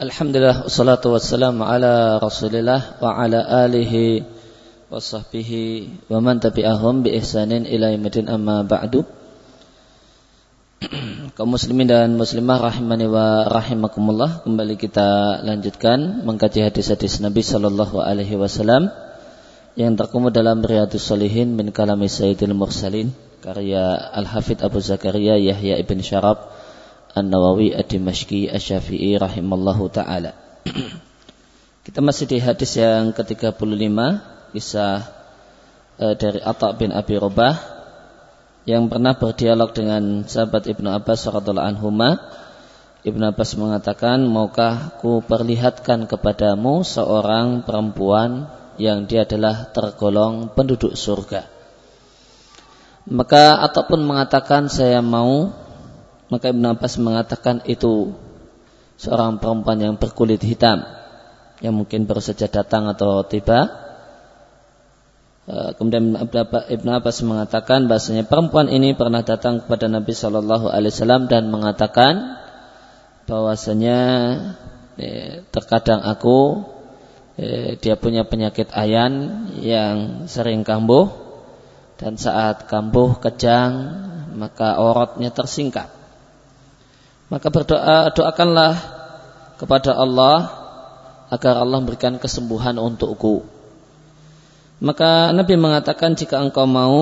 Alhamdulillah wassalatu wassalamu ala Rasulillah wa ala alihi wa sahbihi wa man tabi'ahum bi ihsanin ila yaumil amma ba'du. Kaum muslimin dan muslimah rahimani wa rahimakumullah, kembali kita lanjutkan mengkaji hadis-hadis Nabi sallallahu alaihi wasallam yang terkumpul dalam Riyadhus Shalihin min kalami Sayyidil Mursalin karya Al-Hafidh Abu Zakaria Yahya ibn Syarab An-Nawawi Ad-Dimashqi Asy-Syafi'i rahimallahu taala. Kita masih di hadis yang ke-35 kisah uh, dari Atha bin Abi Robah yang pernah berdialog dengan sahabat Ibnu Abbas radhiyallahu anhuma. Ibnu Abbas mengatakan, "Maukah ku perlihatkan kepadamu seorang perempuan yang dia adalah tergolong penduduk surga?" Maka ataupun mengatakan, "Saya mau maka Ibn Abbas mengatakan itu seorang perempuan yang berkulit hitam yang mungkin baru saja datang atau tiba. E, kemudian Ibn Abbas mengatakan bahasanya perempuan ini pernah datang kepada Nabi Shallallahu Alaihi Wasallam dan mengatakan bahwasanya eh, terkadang aku eh, dia punya penyakit ayan yang sering kambuh dan saat kambuh kejang maka orotnya tersingkap maka berdoa doakanlah kepada Allah agar Allah memberikan kesembuhan untukku. Maka Nabi mengatakan jika engkau mau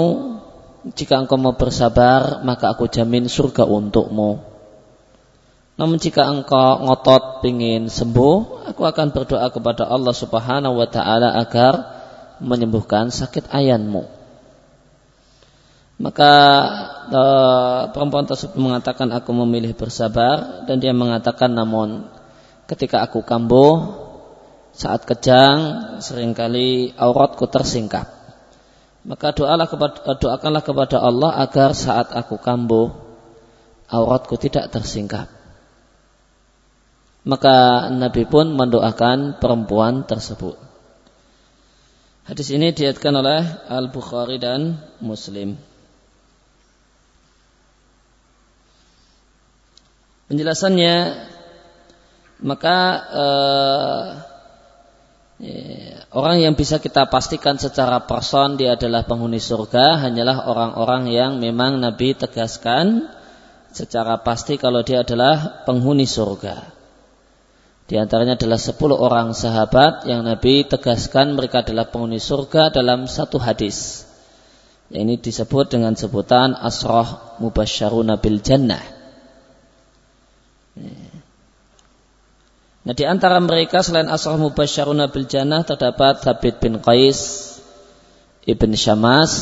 jika engkau mau bersabar maka aku jamin surga untukmu. Namun jika engkau ngotot ingin sembuh, aku akan berdoa kepada Allah Subhanahu wa taala agar menyembuhkan sakit ayanmu. Maka e, perempuan tersebut mengatakan aku memilih bersabar dan dia mengatakan namun ketika aku kambuh saat kejang sering kali auratku tersingkap. Maka doalah kepada, doakanlah kepada Allah agar saat aku kambuh auratku tidak tersingkap. Maka Nabi pun mendoakan perempuan tersebut. Hadis ini diatkan oleh Al-Bukhari dan Muslim. Penjelasannya maka eh, ya, orang yang bisa kita pastikan secara person dia adalah penghuni surga hanyalah orang-orang yang memang Nabi tegaskan secara pasti kalau dia adalah penghuni surga. Di antaranya adalah 10 orang sahabat yang Nabi tegaskan mereka adalah penghuni surga dalam satu hadis. Yang ini disebut dengan sebutan asroh mubasyaruna bil jannah. Nah di antara mereka selain asal mubasyaruna bil jannah terdapat Thabit bin Qais Ibn Syamas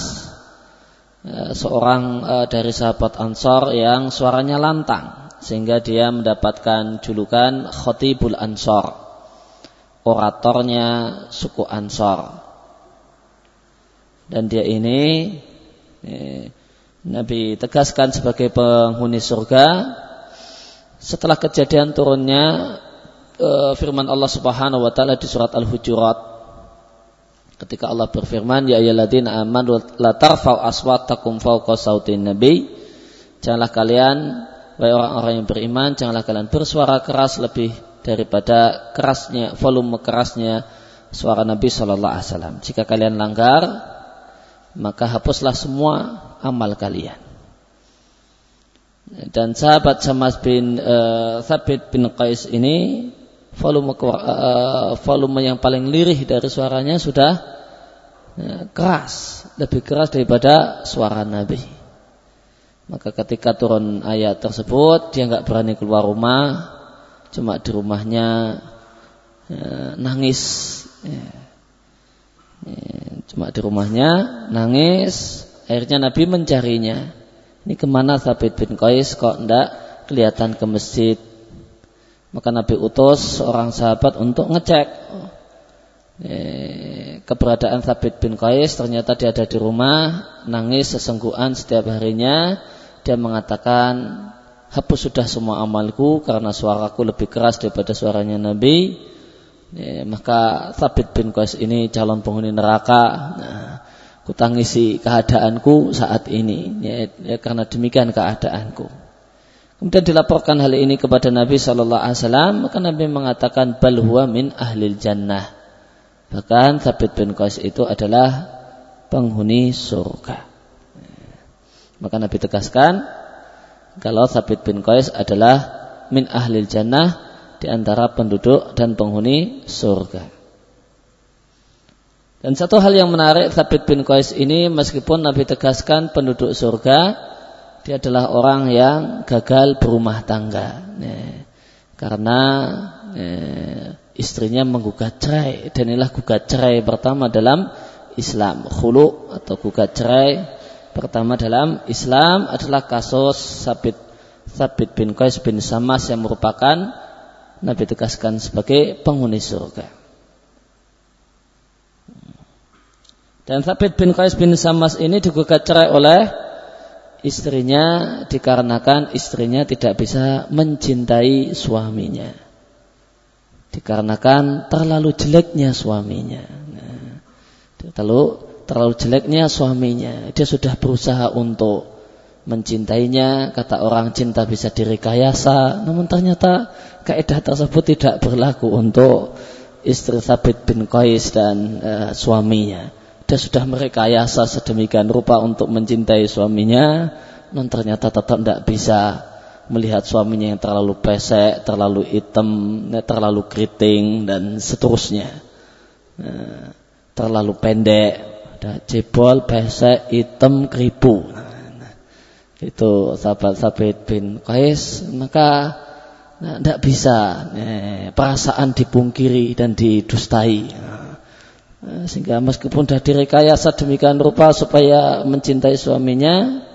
eh, seorang eh, dari sahabat Ansor yang suaranya lantang sehingga dia mendapatkan julukan Khotibul Ansor oratornya suku Ansor dan dia ini eh, Nabi tegaskan sebagai penghuni surga setelah kejadian turunnya uh, firman Allah Subhanahu wa taala di surat Al-Hujurat ketika Allah berfirman ya ayyuhalladzina amanu la tarfa'u aswatakum fawqa sautin nabi janganlah kalian wahai orang-orang yang beriman janganlah kalian bersuara keras lebih daripada kerasnya volume kerasnya suara Nabi Shallallahu Alaihi Wasallam. Jika kalian langgar, maka hapuslah semua amal kalian. Dan sahabat Samas bin uh, Thabit bin Qais ini volume uh, volume yang paling lirih dari suaranya sudah uh, keras, lebih keras daripada suara Nabi. Maka ketika turun ayat tersebut, dia nggak berani keluar rumah, cuma di rumahnya uh, nangis. Cuma di rumahnya nangis. Akhirnya Nabi mencarinya. Ini ke mana Thabit bin Qais kok tidak kelihatan ke masjid? Maka Nabi utus seorang sahabat untuk ngecek eh, keberadaan Thabit bin Qais. Ternyata dia ada di rumah, nangis sesengguhan setiap harinya. Dia mengatakan, hapus sudah semua amalku karena suaraku lebih keras daripada suaranya Nabi. Eh, maka Thabit bin Qais ini calon penghuni neraka. Nah, kutangisi keadaanku saat ini ya, ya karena demikian keadaanku Kemudian dilaporkan hal ini kepada Nabi Shallallahu Alaihi Wasallam, maka Nabi mengatakan bal huwa min ahlil jannah. Bahkan Thabit bin Qais itu adalah penghuni surga. Maka Nabi tegaskan kalau Thabit bin Qais adalah min ahlil jannah di antara penduduk dan penghuni surga. Dan satu hal yang menarik Thabit bin Qais ini meskipun Nabi tegaskan penduduk surga, dia adalah orang yang gagal berumah tangga. Nih, karena nih, istrinya menggugat cerai dan inilah gugat cerai pertama dalam Islam. Khulu atau gugat cerai pertama dalam Islam adalah kasus Sabit Sabit bin Qais bin Samas yang merupakan Nabi tegaskan sebagai penghuni surga. Dan Sabit bin Qais bin Samas ini digugat cerai oleh istrinya dikarenakan istrinya tidak bisa mencintai suaminya. Dikarenakan terlalu jeleknya suaminya. Nah, terlalu terlalu jeleknya suaminya. Dia sudah berusaha untuk mencintainya. Kata orang cinta bisa direkayasa. Namun ternyata kaidah tersebut tidak berlaku untuk istri Sabit bin Qais dan uh, suaminya dia sudah merekayasa sedemikian rupa untuk mencintai suaminya, non ternyata tetap tidak bisa melihat suaminya yang terlalu pesek, terlalu hitam, eh, terlalu keriting dan seterusnya. Nah, terlalu pendek, ada jebol, pesek, hitam, keripu. Nah, itu sahabat-sahabat bin Qais, maka tidak nah, bisa eh, perasaan dipungkiri dan didustai. Nah, Eh, sehingga meskipun sudah direkayasa demikian rupa supaya mencintai suaminya,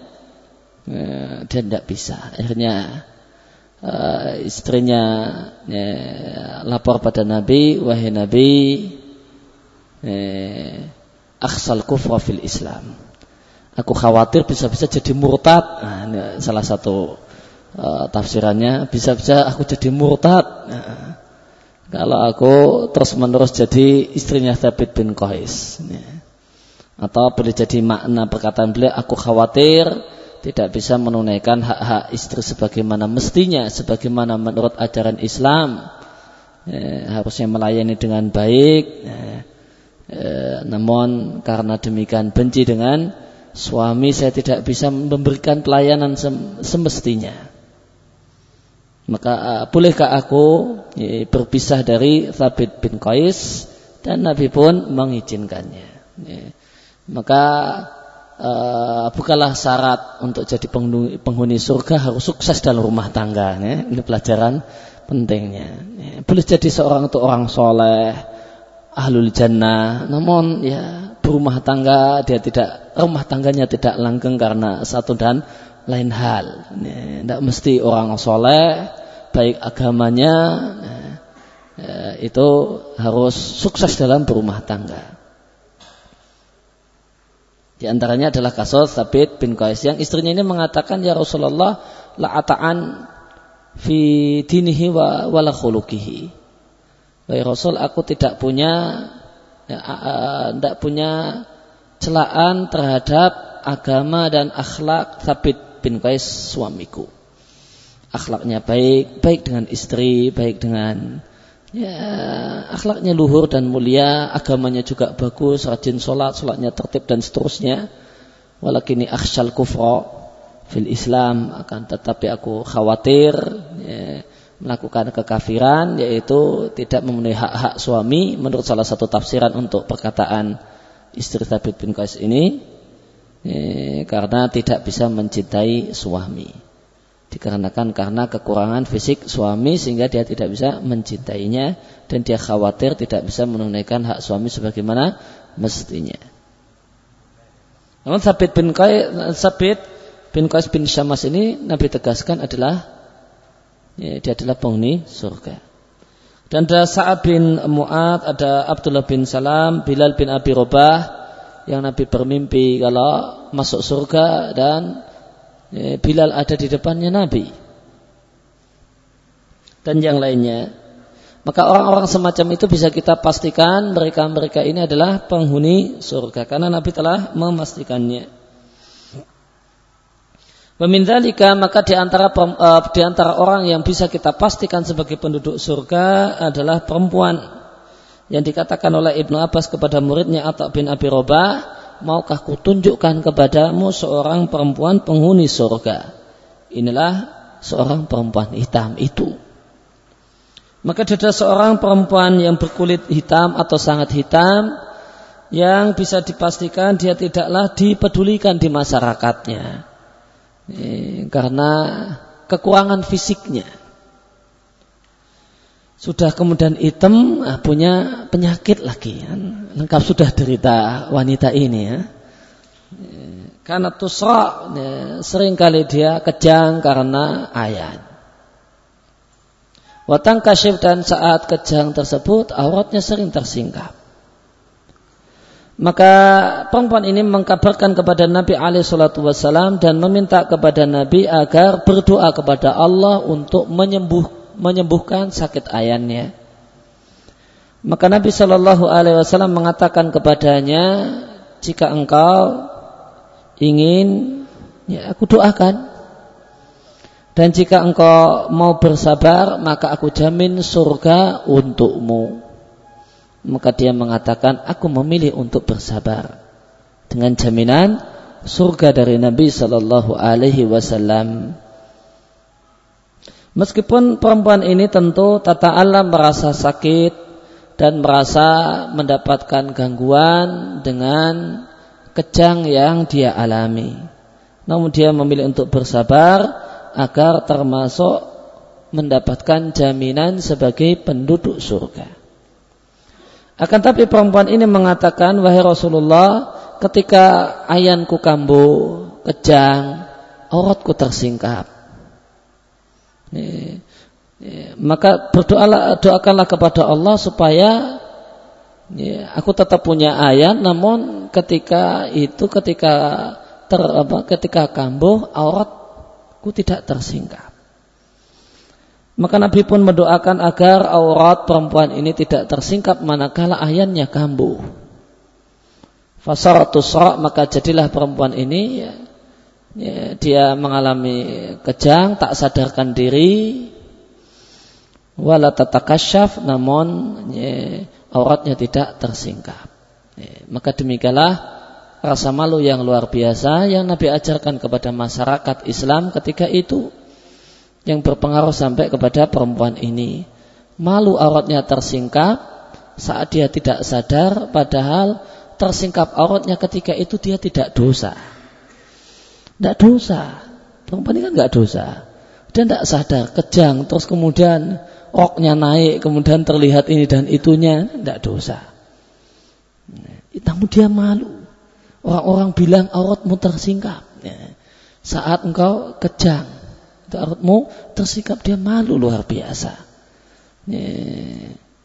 eh, dia tidak bisa. Akhirnya uh, istrinya ya, lapor pada Nabi, wahai Nabi, eh, aksal kufra fil Islam. Aku khawatir bisa-bisa jadi murtad. Nah, ini salah satu uh, tafsirannya. Bisa-bisa aku jadi murtad. Nah, kalau aku terus menerus jadi istrinya Thabit bin Qais. Atau boleh jadi makna perkataan beliau, aku khawatir tidak bisa menunaikan hak-hak istri sebagaimana mestinya, sebagaimana menurut ajaran Islam. Ya, harusnya melayani dengan baik. Ya, ya, namun karena demikian benci dengan suami saya tidak bisa memberikan pelayanan semestinya. Maka uh, bolehkah aku ya, berpisah dari Thabit bin Qais dan Nabi pun mengizinkannya. Ya. Maka uh, bukanlah syarat untuk jadi penghuni, penghuni surga harus sukses dalam rumah tangga. Ya. Ini pelajaran pentingnya. Ya. Boleh jadi seorang itu orang soleh, ahlul jannah, namun ya berumah tangga dia tidak rumah tangganya tidak langgeng karena satu dan lain hal. Tidak mesti orang soleh, baik agamanya, ya, itu harus sukses dalam berumah tangga. Di antaranya adalah kasus Sabit bin Qais yang istrinya ini mengatakan ya Rasulullah la ata'an fi dinihi wa wala khuluqihi. Wahai Rasul aku tidak punya ya, tidak punya celaan terhadap agama dan akhlak Sabit bin Qais suamiku. Akhlaknya baik, baik dengan istri, baik dengan ya akhlaknya luhur dan mulia, agamanya juga bagus, rajin sholat, sholatnya tertib dan seterusnya. Walakini akhshal kufra fil Islam akan tetapi aku khawatir ya, melakukan kekafiran yaitu tidak memenuhi hak-hak suami menurut salah satu tafsiran untuk perkataan istri Thabit bin Qais ini eh, karena tidak bisa mencintai suami. Dikarenakan karena kekurangan fisik suami sehingga dia tidak bisa mencintainya dan dia khawatir tidak bisa menunaikan hak suami sebagaimana mestinya. Namun Sabit bin Qais, Sabit bin Qais bin Syamas ini Nabi tegaskan adalah ya, dia adalah penghuni surga. Dan ada bin Mu'ad, ada Abdullah bin Salam, Bilal bin Abi Robah, yang Nabi bermimpi kalau masuk surga dan ya, Bilal ada di depannya Nabi. Dan yang lainnya. Maka orang-orang semacam itu bisa kita pastikan mereka-mereka ini adalah penghuni surga karena Nabi telah memastikannya. Pemindalika maka di antara uh, di antara orang yang bisa kita pastikan sebagai penduduk surga adalah perempuan yang dikatakan oleh Ibnu Abbas kepada muridnya Atta bin Abi Robah, maukah kutunjukkan kepadamu seorang perempuan penghuni surga? Inilah seorang perempuan hitam itu. Maka ada seorang perempuan yang berkulit hitam atau sangat hitam yang bisa dipastikan dia tidaklah dipedulikan di masyarakatnya karena kekurangan fisiknya. Sudah kemudian hitam ah, punya penyakit lagi. Kan? Lengkap sudah derita wanita ini ya. Karena tusra ya, sering kali dia kejang karena ayat. Watang kasyif dan saat kejang tersebut auratnya sering tersingkap. Maka perempuan ini mengkabarkan kepada Nabi alaihi salatu wasallam dan meminta kepada Nabi agar berdoa kepada Allah untuk menyembuh, menyembuhkan sakit ayannya. Maka Nabi Shallallahu Alaihi Wasallam mengatakan kepadanya, jika engkau ingin, ya aku doakan. Dan jika engkau mau bersabar, maka aku jamin surga untukmu. Maka dia mengatakan, aku memilih untuk bersabar dengan jaminan surga dari Nabi Shallallahu Alaihi Wasallam. Meskipun perempuan ini tentu tata alam merasa sakit dan merasa mendapatkan gangguan dengan kejang yang dia alami. Namun dia memilih untuk bersabar agar termasuk mendapatkan jaminan sebagai penduduk surga. Akan tapi perempuan ini mengatakan, wahai Rasulullah, ketika ayanku kambuh, kejang, auratku tersingkap. Ini, ini, maka berdoalah, doakanlah kepada Allah supaya ya, aku tetap punya ayat, namun ketika itu, ketika ter, apa, ketika kambuh, auratku tidak tersingkap. Maka Nabi pun mendoakan agar aurat perempuan ini tidak tersingkap manakala ayannya kambuh. Fasaratus maka jadilah perempuan ini ya, ya, dia mengalami kejang, tak sadarkan diri, wala tatakasyaf, namun ya, auratnya tidak tersingkap. Ya, maka demikianlah rasa malu yang luar biasa yang Nabi ajarkan kepada masyarakat Islam ketika itu yang berpengaruh sampai kepada perempuan ini. Malu auratnya tersingkap saat dia tidak sadar padahal tersingkap auratnya ketika itu dia tidak dosa. Tidak dosa. Perempuan ini kan nggak dosa. Dia tidak sadar, kejang, terus kemudian roknya naik, kemudian terlihat ini dan itunya, tidak dosa. Namun dia malu. Orang-orang bilang auratmu tersingkap. Saat engkau kejang, Ta'arudmu tersikap dia malu luar biasa.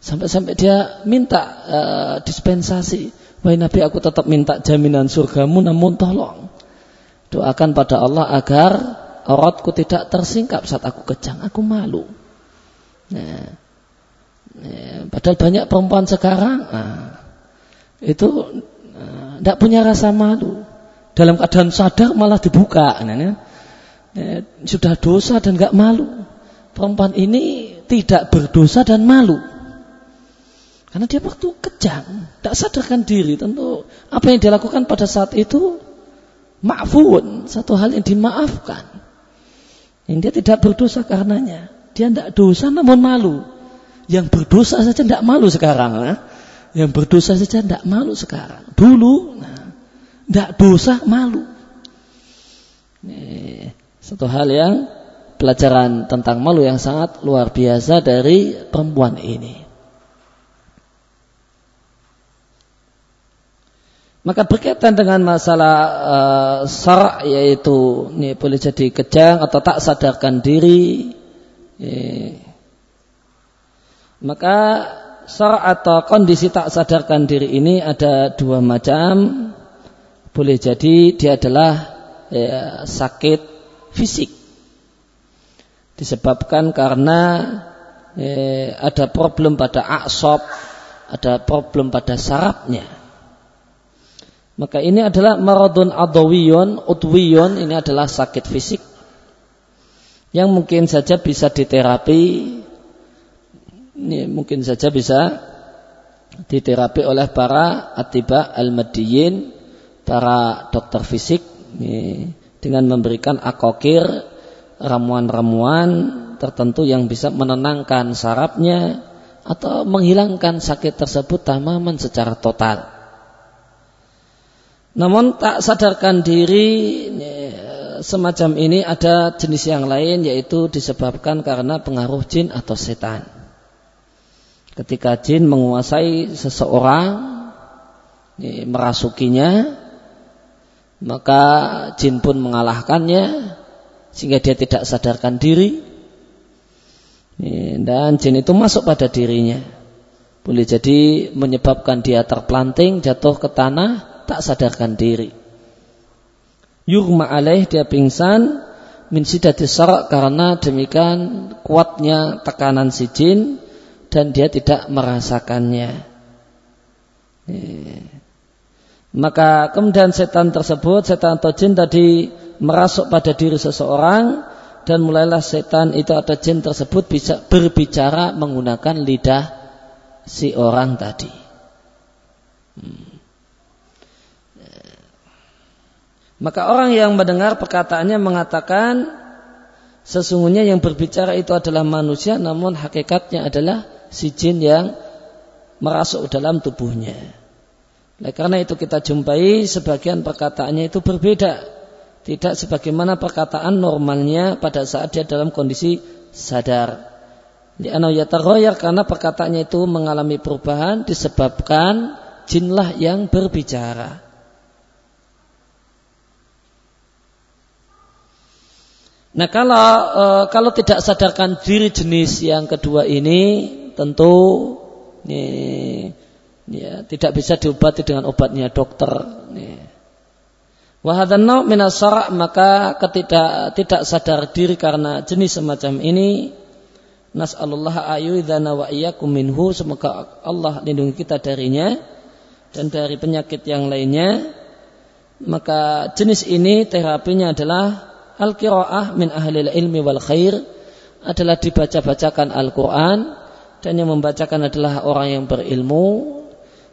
Sampai-sampai dia minta uh, dispensasi. Wahai Nabi aku tetap minta jaminan surgamu namun tolong. Doakan pada Allah agar auratku tidak tersingkap saat aku kejang. Aku malu. Nah, ya, padahal banyak perempuan sekarang nah, itu tidak uh, punya rasa malu. Dalam keadaan sadar malah dibuka. Nah, ya eh, sudah dosa dan gak malu. Perempuan ini tidak berdosa dan malu. Karena dia waktu kejang, tidak sadarkan diri. Tentu apa yang dilakukan pada saat itu maafun, satu hal yang dimaafkan. Yang dia tidak berdosa karenanya. Dia tidak dosa namun malu. Yang berdosa saja tidak malu sekarang. Nah. Yang berdosa saja tidak malu sekarang. Dulu, nah, tidak dosa malu. Nih, satu hal yang pelajaran tentang malu yang sangat luar biasa dari perempuan ini. Maka berkaitan dengan masalah uh, sar yaitu ini boleh jadi kejang atau tak sadarkan diri. Ya. Maka sar atau kondisi tak sadarkan diri ini ada dua macam. Boleh jadi dia adalah ya, sakit fisik disebabkan karena eh, ada problem pada aksop, ada problem pada sarafnya. Maka ini adalah maradun adawiyun, udwiyun, ini adalah sakit fisik yang mungkin saja bisa diterapi ini mungkin saja bisa diterapi oleh para atiba al-madiyin para dokter fisik ini, dengan memberikan akokir ramuan-ramuan tertentu yang bisa menenangkan sarafnya atau menghilangkan sakit tersebut tamaman secara total. Namun tak sadarkan diri semacam ini ada jenis yang lain yaitu disebabkan karena pengaruh jin atau setan. Ketika jin menguasai seseorang, merasukinya, maka jin pun mengalahkannya sehingga dia tidak sadarkan diri dan jin itu masuk pada dirinya. Boleh jadi menyebabkan dia terplanting, jatuh ke tanah, tak sadarkan diri yurma alaih dia pingsan min sidati karena demikian kuatnya tekanan si jin dan dia tidak merasakannya. Maka kemudian setan tersebut, setan atau jin tadi merasuk pada diri seseorang dan mulailah setan itu atau jin tersebut bisa berbicara menggunakan lidah si orang tadi. Hmm. Maka orang yang mendengar perkataannya mengatakan sesungguhnya yang berbicara itu adalah manusia namun hakikatnya adalah si jin yang merasuk dalam tubuhnya. Oleh karena itu kita jumpai sebagian perkataannya itu berbeda. Tidak sebagaimana perkataan normalnya pada saat dia dalam kondisi sadar. Yataroyar karena perkataannya itu mengalami perubahan disebabkan jinlah yang berbicara. Nah kalau e, kalau tidak sadarkan diri jenis yang kedua ini tentu ini, ya, tidak bisa diobati dengan obatnya dokter. Wahadana minasara maka ketidak tidak sadar diri karena jenis semacam ini Nas'alullah ayuidana wa iyyakum minhu semoga Allah lindungi kita darinya dan dari penyakit yang lainnya maka jenis ini terapinya adalah Al-qiraah min ahli ilmi wal khair adalah dibaca-bacakan Al-Quran dan yang membacakan adalah orang yang berilmu.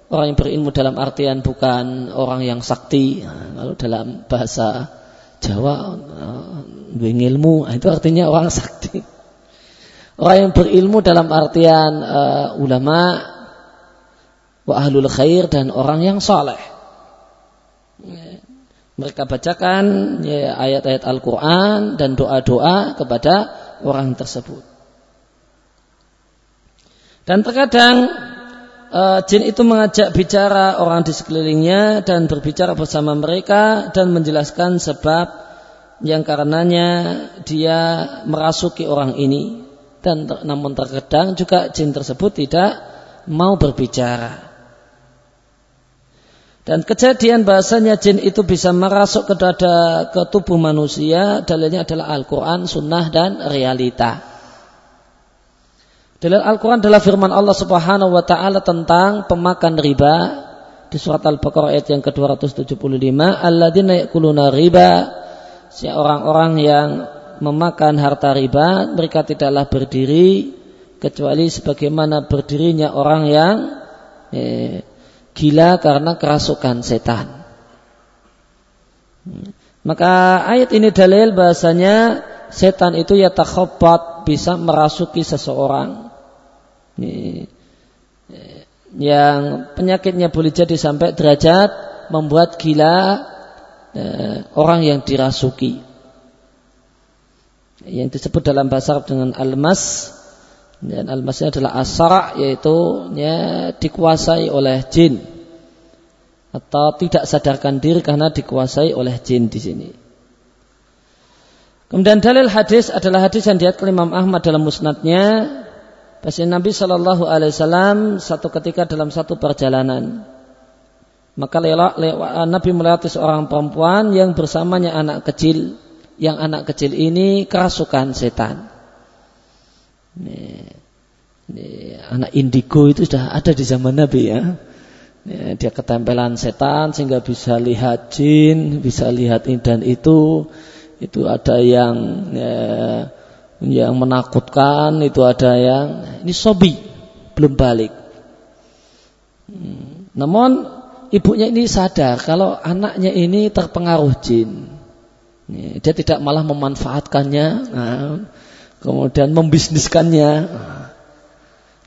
Orang yang berilmu dalam artian bukan orang yang sakti. Kalau dalam bahasa Jawa uh, ilmu itu artinya orang sakti. Orang yang berilmu dalam artian uh, ulama wa ahlul khair dan orang yang soleh mereka bacakan ya, ayat-ayat Al-Quran dan doa-doa kepada orang tersebut. Dan terkadang uh, jin itu mengajak bicara orang di sekelilingnya dan berbicara bersama mereka dan menjelaskan sebab yang karenanya dia merasuki orang ini. Dan namun terkadang juga jin tersebut tidak mau berbicara. Dan kejadian bahasanya jin itu bisa merasuk ke dada ke tubuh manusia dalilnya adalah Al-Quran, Sunnah dan realita. Dalil Al-Quran adalah firman Allah Subhanahu Wa Taala tentang pemakan riba di surat Al-Baqarah ayat yang ke-275. Alladzina yakuluna riba si orang-orang yang memakan harta riba mereka tidaklah berdiri kecuali sebagaimana berdirinya orang yang eh, gila karena kerasukan setan. Maka ayat ini dalil bahasanya setan itu ya takhobat bisa merasuki seseorang. Yang penyakitnya boleh jadi sampai derajat membuat gila eh, orang yang dirasuki. Yang disebut dalam bahasa Arab dengan almas dan al-masnya adalah asara yaitu ya, dikuasai oleh jin atau tidak sadarkan diri karena dikuasai oleh jin di sini. Kemudian dalil hadis adalah hadis yang diat Imam Ahmad dalam musnadnya. Pasti Nabi Shallallahu Alaihi Wasallam satu ketika dalam satu perjalanan, maka lewat, lewat, Nabi melewati seorang perempuan yang bersamanya anak kecil, yang anak kecil ini kerasukan setan. Ini, ini, anak indigo itu sudah ada di zaman Nabi ya. ya. Dia ketempelan setan sehingga bisa lihat jin, bisa lihat ini dan itu. Itu ada yang ya, yang menakutkan, itu ada yang ini sobi belum balik. Hmm. Namun ibunya ini sadar kalau anaknya ini terpengaruh jin. Dia tidak malah memanfaatkannya, nah, kemudian membisniskannya.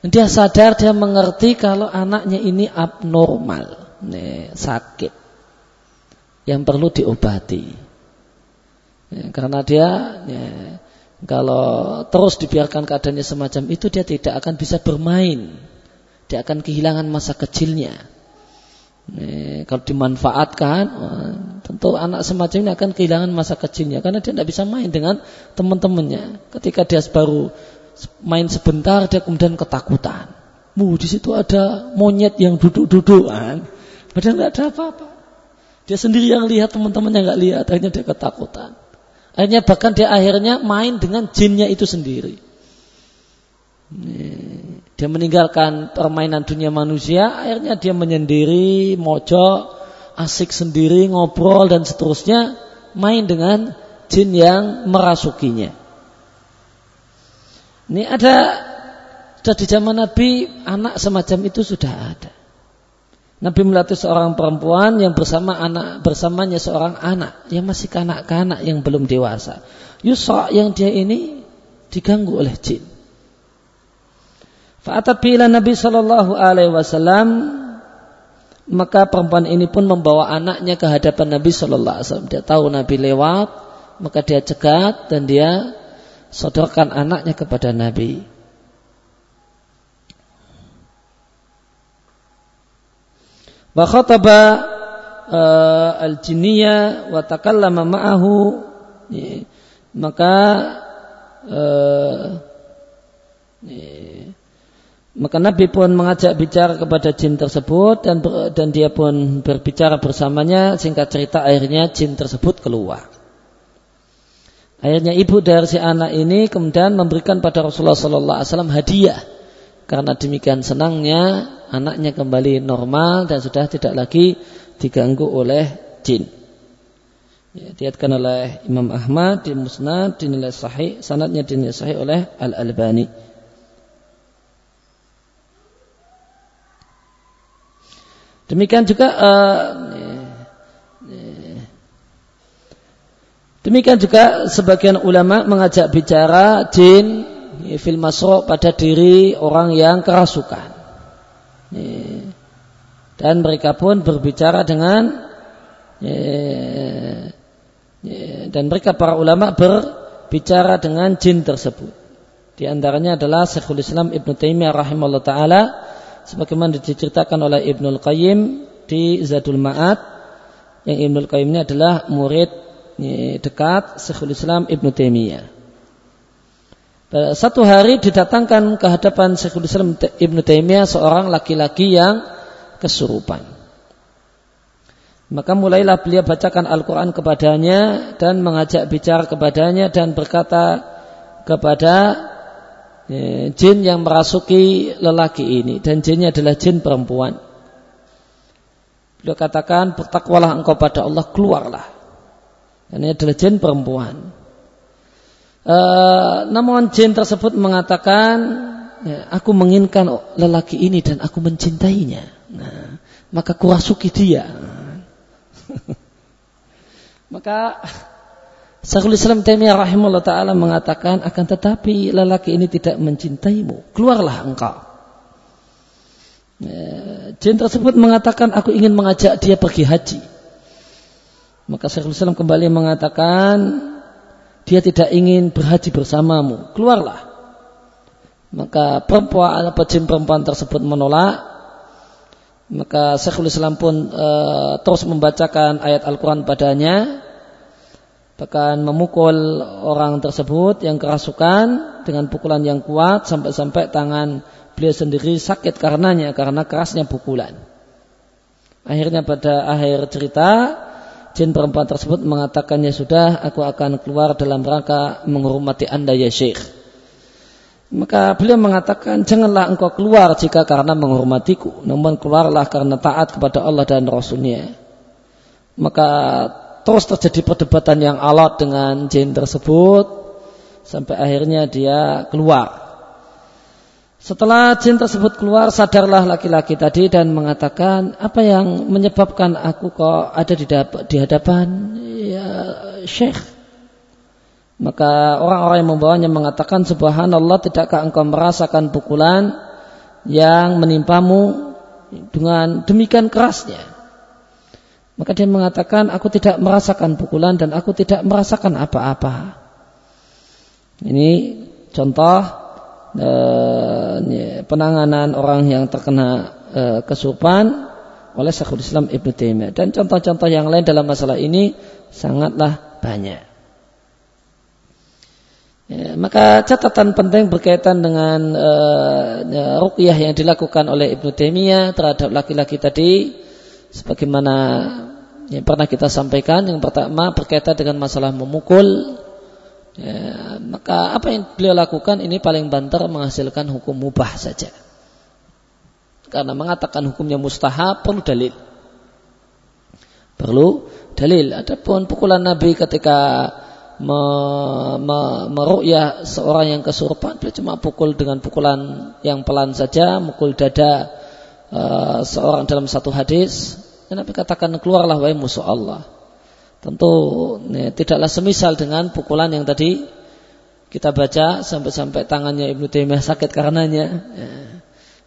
Dia sadar, dia mengerti kalau anaknya ini abnormal, nih, sakit, yang perlu diobati. Ya, karena dia, ya, kalau terus dibiarkan keadaannya semacam itu, dia tidak akan bisa bermain. Dia akan kehilangan masa kecilnya. Nih, kalau dimanfaatkan, tentu anak semacam ini akan kehilangan masa kecilnya karena dia tidak bisa main dengan teman-temannya. Ketika dia baru main sebentar, dia kemudian ketakutan. Mu di situ ada monyet yang duduk-duduk, kan? padahal nggak ada apa-apa. Dia sendiri yang lihat teman-temannya nggak lihat, akhirnya dia ketakutan. Akhirnya bahkan dia akhirnya main dengan jinnya itu sendiri. Dia meninggalkan permainan dunia manusia, akhirnya dia menyendiri, mojok, asik sendiri, ngobrol dan seterusnya, main dengan jin yang merasukinya. Ini ada sudah di zaman Nabi anak semacam itu sudah ada. Nabi melatih seorang perempuan yang bersama anak bersamanya seorang anak yang masih kanak-kanak yang belum dewasa. Yusra yang dia ini diganggu oleh jin. Fa'atat Nabi Shallallahu Alaihi Wasallam maka perempuan ini pun membawa anaknya ke hadapan Nabi Shallallahu Alaihi Wasallam. Dia tahu Nabi lewat, maka dia cegat dan dia sodorkan anaknya kepada Nabi. Wa khataba uh, al-jinniyah wa takallama ma'ahu maka uh, maka Nabi pun mengajak bicara kepada jin tersebut dan ber, dan dia pun berbicara bersamanya singkat cerita akhirnya jin tersebut keluar. Akhirnya ibu dari si anak ini kemudian memberikan pada Rasulullah Sallallahu Alaihi Wasallam hadiah karena demikian senangnya anaknya kembali normal dan sudah tidak lagi diganggu oleh jin. Ya, diatkan oleh Imam Ahmad di Musnad dinilai sahih, sanadnya dinilai sahih oleh Al Albani. Demikian juga uh, demikian juga sebagian ulama mengajak bicara jin fil masro pada diri orang yang kerasukan. Dan mereka pun berbicara dengan dan mereka para ulama berbicara dengan jin tersebut. Di antaranya adalah Syekhul Islam Ibn Taimiyah rahimahullah taala sebagaimana diceritakan oleh Ibnul Qayyim di Zadul Ma'ad yang Ibnul Qayyim ini adalah murid dekat Syekhul Islam Ibnu Taimiyah. Satu hari didatangkan ke hadapan Syekhul Islam Ibnu Taimiyah seorang laki-laki yang kesurupan. Maka mulailah beliau bacakan Al-Quran kepadanya dan mengajak bicara kepadanya dan berkata kepada ya, jin yang merasuki lelaki ini dan jinnya adalah jin perempuan. Beliau katakan bertakwalah engkau pada Allah keluarlah. Ini adalah jin perempuan. E, namun jin tersebut mengatakan ya, aku menginginkan lelaki ini dan aku mencintainya. Nah, maka kurasuki dia. maka Syekhul Islam Taimiyah rahimahullah taala mengatakan akan tetapi lelaki ini tidak mencintaimu. Keluarlah engkau. Ya, jin tersebut mengatakan aku ingin mengajak dia pergi haji. Maka Syekhul Islam kembali mengatakan dia tidak ingin berhaji bersamamu. Keluarlah. Maka perempuan atau jin perempuan tersebut menolak. Maka Syekhul Islam pun uh, terus membacakan ayat Al-Quran padanya bahkan memukul orang tersebut yang kerasukan dengan pukulan yang kuat sampai-sampai tangan beliau sendiri sakit karenanya karena kerasnya pukulan. Akhirnya pada akhir cerita jin perempuan tersebut mengatakannya sudah aku akan keluar dalam rangka menghormati anda ya syekh. Maka beliau mengatakan janganlah engkau keluar jika karena menghormatiku, namun keluarlah karena taat kepada Allah dan Rasulnya. Maka terus terjadi perdebatan yang alot dengan jin tersebut sampai akhirnya dia keluar. Setelah jin tersebut keluar, sadarlah laki-laki tadi dan mengatakan, apa yang menyebabkan aku kok ada di, di hadapan ya, syekh? Maka orang-orang yang membawanya mengatakan, Subhanallah, tidakkah engkau merasakan pukulan yang menimpamu dengan demikian kerasnya? Maka dia mengatakan, aku tidak merasakan pukulan dan aku tidak merasakan apa-apa. Ini contoh Eh, penanganan orang yang terkena uh, kesurupan oleh Syekhul Islam Ibnu Taimiyah dan contoh-contoh yang lain dalam masalah ini sangatlah banyak. Ya, maka catatan penting berkaitan dengan uh, ya, ruqyah yang dilakukan oleh Ibnu Taimiyah terhadap laki-laki tadi sebagaimana yang pernah kita sampaikan yang pertama berkaitan dengan masalah memukul ya, maka apa yang beliau lakukan ini paling banter menghasilkan hukum mubah saja. Karena mengatakan hukumnya mustahab perlu dalil. Perlu dalil. Adapun pukulan Nabi ketika me, me, meru'yah seorang yang kesurupan, beliau cuma pukul dengan pukulan yang pelan saja, mukul dada uh, seorang dalam satu hadis. Dan Nabi katakan keluarlah wahai musuh Allah. Tentu ya, tidaklah semisal dengan pukulan yang tadi kita baca sampai-sampai tangannya Ibnu Taimiyah sakit karenanya. Ya.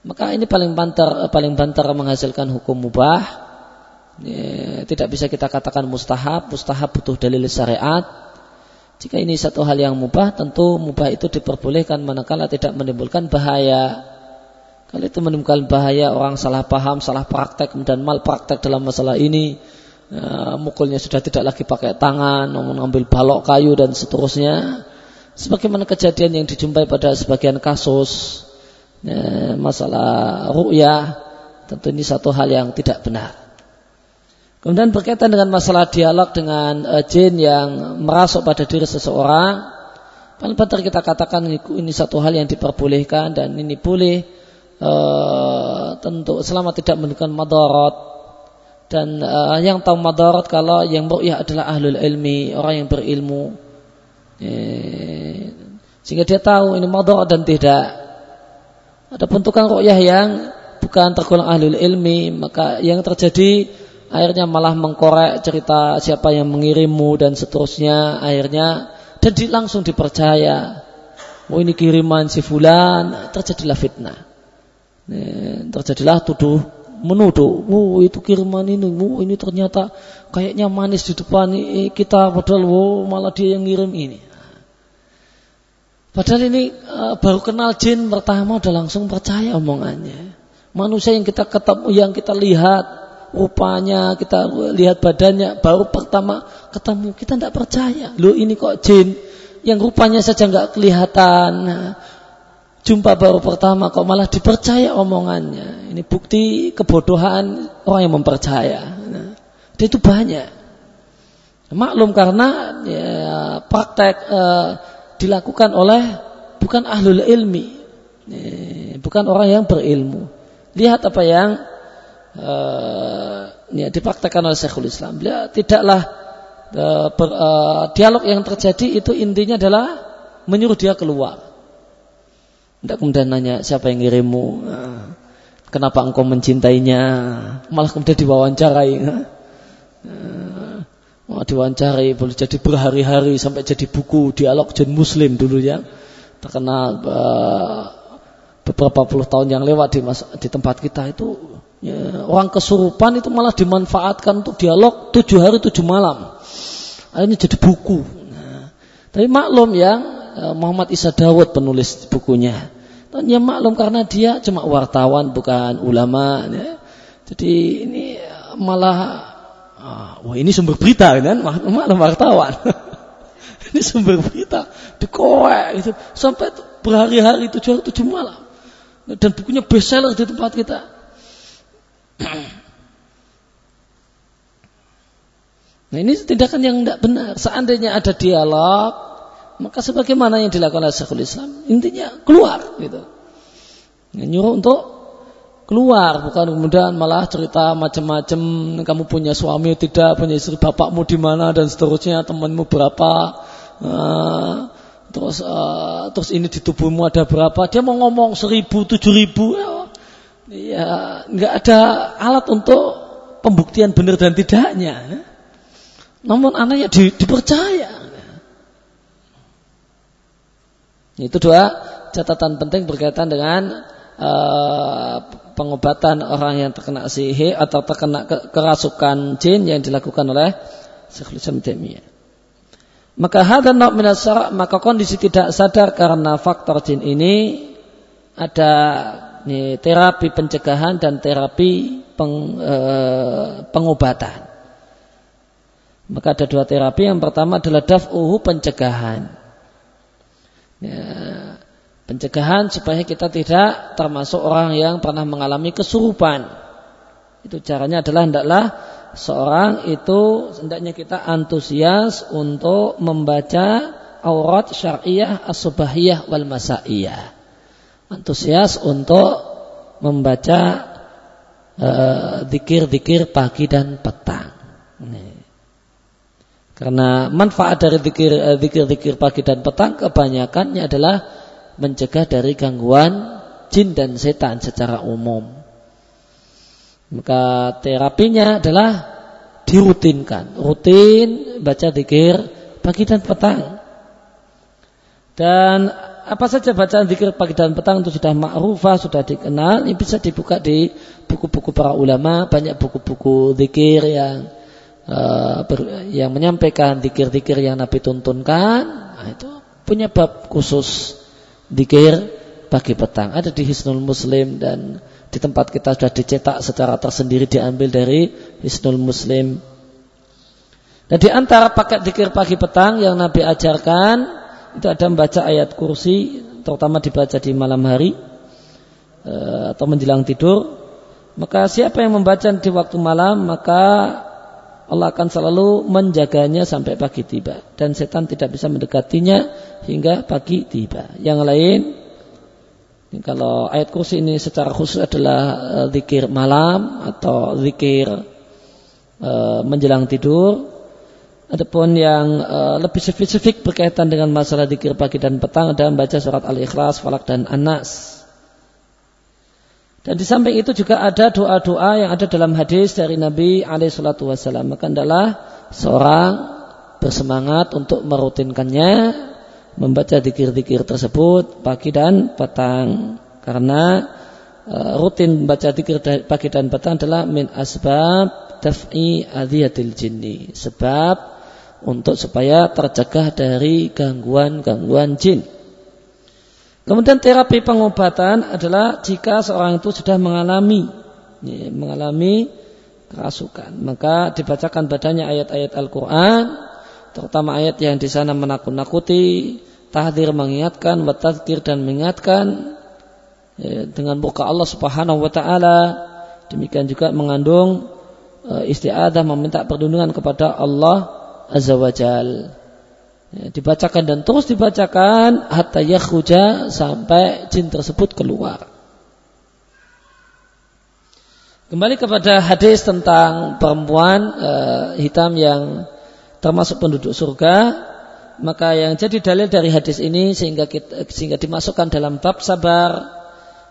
Maka ini paling banter paling banter menghasilkan hukum mubah. Ya, tidak bisa kita katakan mustahab. Mustahab butuh dalil syariat. Jika ini satu hal yang mubah, tentu mubah itu diperbolehkan manakala tidak menimbulkan bahaya. Kalau itu menimbulkan bahaya, orang salah paham, salah praktek, dan mal praktek dalam masalah ini, ya, mukulnya sudah tidak lagi pakai tangan, namun ambil balok kayu dan seterusnya. Sebagaimana kejadian yang dijumpai pada sebagian kasus ya, masalah ru'yah, tentu ini satu hal yang tidak benar. Kemudian berkaitan dengan masalah dialog dengan uh, jin yang merasuk pada diri seseorang, paling benar kita katakan ini satu hal yang diperbolehkan dan ini boleh uh, tentu selama tidak menunjukkan madarat dan uh, yang tahu madarat kalau yang ru'yah adalah ahlul ilmi, orang yang berilmu. Eh, sehingga dia tahu ini madarat dan tidak. Ada tukang ru'yah yang bukan tergolong ahlul ilmi, maka yang terjadi akhirnya malah mengkorek cerita siapa yang mengirimmu dan seterusnya akhirnya dan langsung dipercaya. Oh ini kiriman si fulan, terjadilah fitnah. Eh, terjadilah tuduh menuduh, oh itu kiriman ini, oh ini ternyata kayaknya manis di depan kita, padahal oh malah dia yang ngirim ini. Padahal ini uh, baru kenal jin pertama udah langsung percaya omongannya. Manusia yang kita ketemu, yang kita lihat rupanya, kita lihat badannya, baru pertama ketemu kita tidak percaya. Lo ini kok jin yang rupanya saja nggak kelihatan. Nah, jumpa baru pertama kok malah dipercaya omongannya. Ini bukti kebodohan orang yang mempercaya. Nah, itu banyak. Maklum karena ya, praktek eh, dilakukan oleh bukan ahlul ilmi, ya, bukan orang yang berilmu. Lihat apa yang eh, ya, dipraktekkan oleh Syekhul Islam. Beliau tidaklah eh, ber, eh, dialog yang terjadi itu intinya adalah menyuruh dia keluar tidak kemudian nanya siapa yang ngirimmu. Kenapa engkau mencintainya? Malah kemudian diwawancarai. Mau diwawancarai boleh jadi berhari-hari sampai jadi buku dialog jen muslim dulu ya. Terkenal beberapa puluh tahun yang lewat di, mas, di tempat kita itu ya, orang kesurupan itu malah dimanfaatkan untuk dialog tujuh hari tujuh malam. Akhirnya jadi buku. Nah, tapi maklum ya Eh, Muhammad Isa Dawud penulis bukunya. Ya maklum karena dia cuma wartawan bukan ulama. Ya. Jadi ini malah ah, wah ini sumber berita kan maklum wartawan. ini sumber berita dikorek gitu sampai berhari-hari tujuh tujuh malam. Dan bukunya bestseller di tempat kita. Nah ini tindakan yang tidak benar. Seandainya ada dialog, maka sebagaimana yang dilakukan oleh Syekhul Islam, intinya keluar gitu. Nyuruh untuk keluar, bukan kemudian malah cerita macam-macam kamu punya suami tidak, punya istri bapakmu di mana dan seterusnya, temanmu berapa, uh, terus uh, terus ini di tubuhmu ada berapa. Dia mau ngomong seribu tujuh ribu ya. Nggak ada alat untuk pembuktian benar dan tidaknya namun anaknya di, dipercaya itu dua catatan penting berkaitan dengan uh, pengobatan orang yang terkena sihir atau terkena kerasukan jin yang dilakukan oleh Syekhul Islam maka hadan minas maka kondisi tidak sadar karena faktor jin ini ada ini, terapi pencegahan dan terapi peng, e, pengobatan. Maka ada dua terapi. Yang pertama adalah daf'uhu pencegahan. Ya, pencegahan supaya kita tidak termasuk orang yang pernah mengalami kesurupan. Itu caranya adalah hendaklah seorang itu hendaknya kita antusias untuk membaca aurat syariah as-subahiyah wal masaiyah. Antusias untuk membaca dikir-dikir uh, pagi dan petang. Ini. Karena manfaat dari dikir-dikir uh, pagi dan petang kebanyakannya adalah mencegah dari gangguan jin dan setan secara umum. Maka terapinya adalah dirutinkan. Rutin baca dikir pagi dan petang. Dan apa saja bacaan dikir pagi dan petang itu sudah ma'rufah, sudah dikenal. Ini bisa dibuka di buku-buku para ulama. Banyak buku-buku dikir yang uh, ber, yang menyampaikan dikir-dikir yang Nabi tuntunkan. Nah, itu punya bab khusus dikir pagi petang. Ada di Hisnul Muslim dan di tempat kita sudah dicetak secara tersendiri diambil dari Hisnul Muslim. Dan di antara paket dikir pagi petang yang Nabi ajarkan itu ada membaca ayat kursi, terutama dibaca di malam hari eh, atau menjelang tidur. Maka siapa yang membaca di waktu malam maka Allah akan selalu menjaganya sampai pagi tiba dan setan tidak bisa mendekatinya hingga pagi tiba. Yang lain kalau ayat kursi ini secara khusus adalah uh, zikir malam atau zikir uh, menjelang tidur. Adapun yang uh, lebih spesifik berkaitan dengan masalah zikir pagi dan petang adalah membaca surat Al-Ikhlas, Falak dan An-Nas. Dan di samping itu juga ada doa-doa yang ada dalam hadis dari Nabi alaihissalatu wassalam. Maka adalah seorang bersemangat untuk merutinkannya membaca dikir-dikir tersebut pagi dan petang karena uh, rutin membaca dikir pagi dan petang adalah min asbab taf'i adhiyatil jinni sebab untuk supaya tercegah dari gangguan-gangguan jin. Kemudian terapi pengobatan adalah jika seorang itu sudah mengalami ya, mengalami kerasukan, maka dibacakan badannya ayat-ayat Al-Qur'an terutama ayat yang di sana menakut-nakuti, tahdir mengingatkan, watadzkir dan mengingatkan ya, dengan buka Allah Subhanahu wa taala. Demikian juga mengandung istiadah meminta perlindungan kepada Allah Azza wa Jal. Ya, dibacakan dan terus dibacakan hatta yakhruja sampai jin tersebut keluar. Kembali kepada hadis tentang perempuan uh, hitam yang termasuk penduduk surga maka yang jadi dalil dari hadis ini sehingga kita, sehingga dimasukkan dalam bab sabar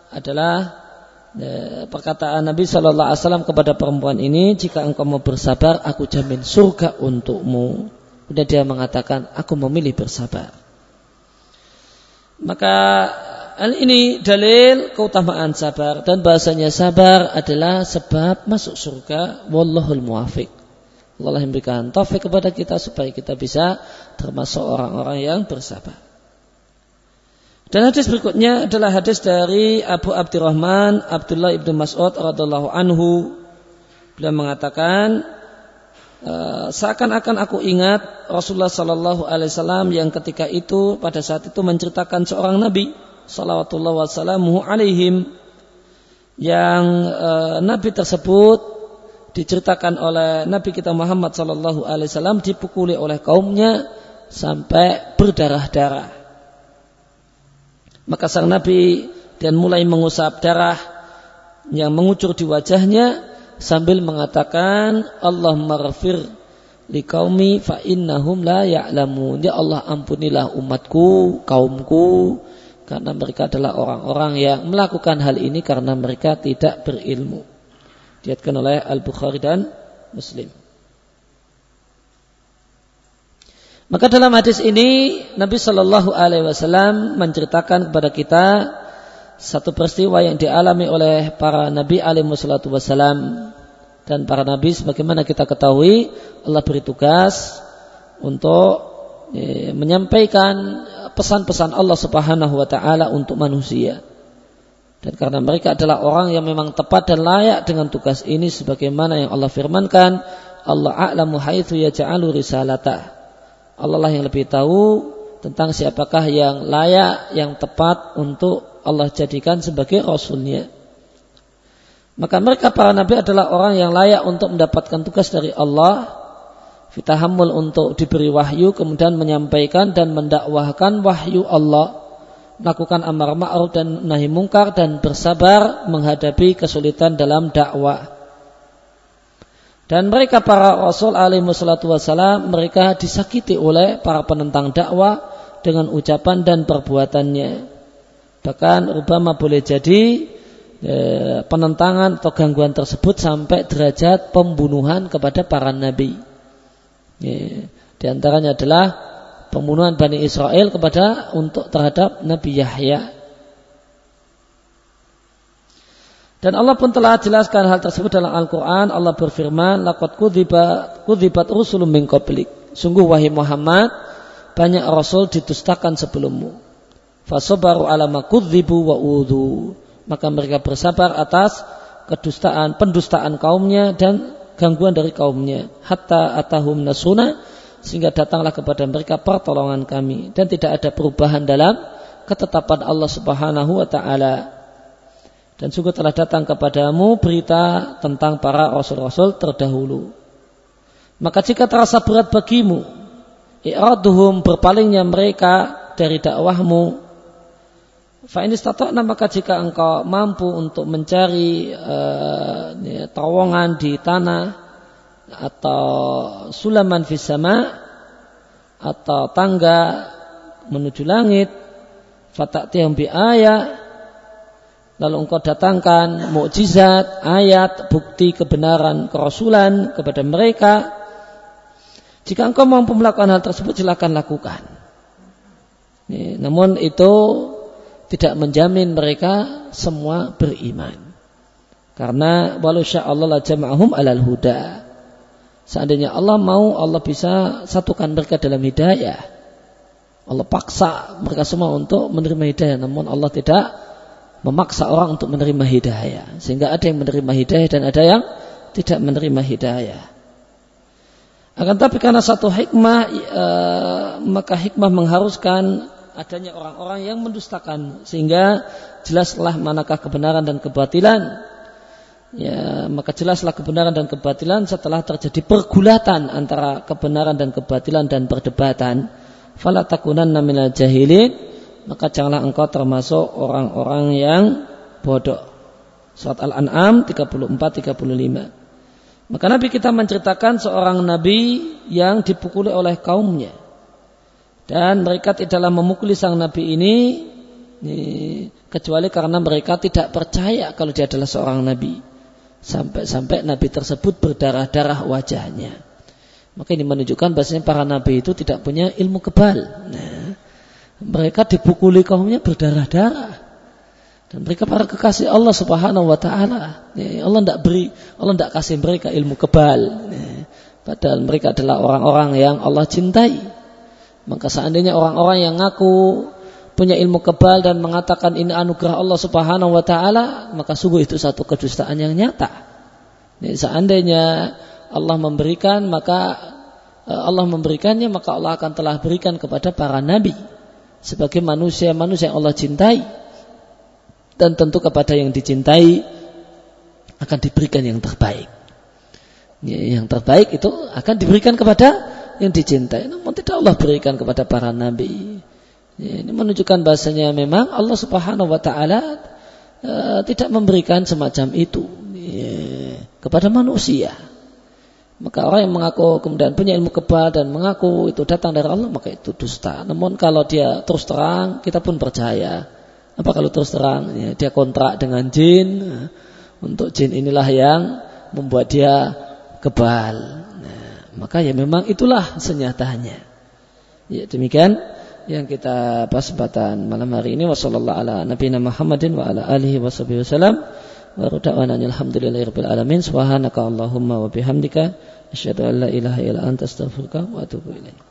adalah e, perkataan Nabi Shallallahu Alaihi Wasallam kepada perempuan ini jika engkau mau bersabar aku jamin surga untukmu kemudian dia mengatakan aku memilih bersabar maka hal ini dalil keutamaan sabar dan bahasanya sabar adalah sebab masuk surga wallahul muwafiq Allah yang berikan taufik kepada kita supaya kita bisa termasuk orang-orang yang bersabar. Dan hadis berikutnya adalah hadis dari Abu Abdurrahman Abdullah ibnu Mas'ud radhiallahu anhu. Beliau mengatakan, e, seakan-akan aku ingat Rasulullah Sallallahu Alaihi Wasallam yang ketika itu pada saat itu menceritakan seorang Nabi Salawatullah wasallamu alaihim yang e, Nabi tersebut diceritakan oleh Nabi kita Muhammad Sallallahu Alaihi Wasallam dipukuli oleh kaumnya sampai berdarah-darah. Maka sang Nabi dan mulai mengusap darah yang mengucur di wajahnya sambil mengatakan Allah maghfir liqaumi fa innahum la ya'lamun. Ya Allah ampunilah umatku, kaumku karena mereka adalah orang-orang yang melakukan hal ini karena mereka tidak berilmu. Diatkan oleh Al-Bukhari dan Muslim. Maka dalam hadis ini Nabi Shallallahu Alaihi Wasallam menceritakan kepada kita satu peristiwa yang dialami oleh para Nabi alaihi wasallam dan para nabi sebagaimana kita ketahui Allah beri tugas untuk e, menyampaikan pesan-pesan Allah Subhanahu wa taala untuk manusia. Dan karena mereka adalah orang yang memang tepat dan layak dengan tugas ini sebagaimana yang Allah firmankan, Allah a'lamu haitsu yaj'alu risalatah. Allah lah yang lebih tahu tentang siapakah yang layak, yang tepat untuk Allah jadikan sebagai rasulnya. Maka mereka para nabi adalah orang yang layak untuk mendapatkan tugas dari Allah fitahamul untuk diberi wahyu kemudian menyampaikan dan mendakwahkan wahyu Allah melakukan amar ma'ruf dan nahi mungkar dan bersabar menghadapi kesulitan dalam dakwah dan mereka para rasul alaihi wassalatu wassalam mereka disakiti oleh para penentang dakwah dengan ucapan dan perbuatannya bahkan Obama boleh jadi Eh, penentangan atau gangguan tersebut sampai derajat pembunuhan kepada para nabi. Ya, di antaranya adalah pembunuhan Bani Israel kepada untuk terhadap Nabi Yahya. Dan Allah pun telah jelaskan hal tersebut dalam Al-Quran. Allah berfirman, Laqad kudzibat, kudzibat rusulun min. Sungguh wahai Muhammad, banyak rasul didustakan sebelummu. Fasobaru alama kudzibu wa udhu maka mereka bersabar atas kedustaan, pendustaan kaumnya dan gangguan dari kaumnya. Hatta atahum nasuna sehingga datanglah kepada mereka pertolongan kami dan tidak ada perubahan dalam ketetapan Allah Subhanahu wa taala. Dan sungguh telah datang kepadamu berita tentang para rasul-rasul terdahulu. Maka jika terasa berat bagimu, i'raduhum berpalingnya mereka dari dakwahmu Fa'in istata'na maka jika engkau mampu untuk mencari uh, terowongan di tanah atau sulaman fisama atau tangga menuju langit fata'tihum bi ayat lalu engkau datangkan mukjizat, ayat, bukti kebenaran kerasulan kepada mereka. Jika engkau mampu melakukan hal tersebut silakan lakukan. namun itu tidak menjamin mereka semua beriman. Karena walau Allah la jama'ahum alal huda. Seandainya Allah mau, Allah bisa satukan mereka dalam hidayah. Allah paksa mereka semua untuk menerima hidayah. Namun Allah tidak memaksa orang untuk menerima hidayah. Sehingga ada yang menerima hidayah dan ada yang tidak menerima hidayah. Akan tapi karena satu hikmah, e, maka hikmah mengharuskan adanya orang-orang yang mendustakan sehingga jelaslah manakah kebenaran dan kebatilan. Ya maka jelaslah kebenaran dan kebatilan setelah terjadi pergulatan antara kebenaran dan kebatilan dan perdebatan. Fala takunanna jahilin maka janganlah engkau termasuk orang-orang yang bodoh. Surat al-an'am 34 35 maka Nabi kita menceritakan seorang nabi yang dipukuli oleh kaumnya dan mereka tidaklah memukuli sang Nabi ini, kecuali karena mereka tidak percaya kalau dia adalah seorang Nabi. Sampai-sampai Nabi tersebut berdarah-darah wajahnya. Maka ini menunjukkan bahasanya para Nabi itu tidak punya ilmu kebal. Nah, mereka dipukuli kaumnya berdarah-darah. Dan mereka para kekasih Allah Subhanahu wa taala. Allah tidak beri, Allah tidak kasih mereka ilmu kebal. Padahal mereka adalah orang-orang yang Allah cintai. Maka seandainya orang-orang yang ngaku punya ilmu kebal dan mengatakan ini anugerah Allah Subhanahu wa taala, maka sungguh itu satu kedustaan yang nyata. Jadi, seandainya Allah memberikan, maka eh, Allah memberikannya, maka Allah akan telah berikan kepada para nabi sebagai manusia-manusia yang Allah cintai. Dan tentu kepada yang dicintai akan diberikan yang terbaik. Yang terbaik itu akan diberikan kepada yang dicintai. Namun tidak Allah berikan kepada para nabi. Ya, ini menunjukkan bahasanya memang Allah Subhanahu wa taala uh, tidak memberikan semacam itu ya, kepada manusia. Maka orang yang mengaku kemudian punya ilmu kebal dan mengaku itu datang dari Allah maka itu dusta. Namun kalau dia terus terang kita pun percaya. Apa kalau terus terang ya, dia kontrak dengan jin untuk jin inilah yang membuat dia kebal. Maka ya memang itulah senyatanya. Ya demikian yang kita kesempatan malam hari ini. Wasallallahu ala nabiyina Muhammadin wa ala alihi wasallam wa da'wana alhamdulillahirabbil alamin. Subhanaka allahumma wa bihamdika. Asyhadu an la ilaha illa anta astaghfiruka wa atubu ilaik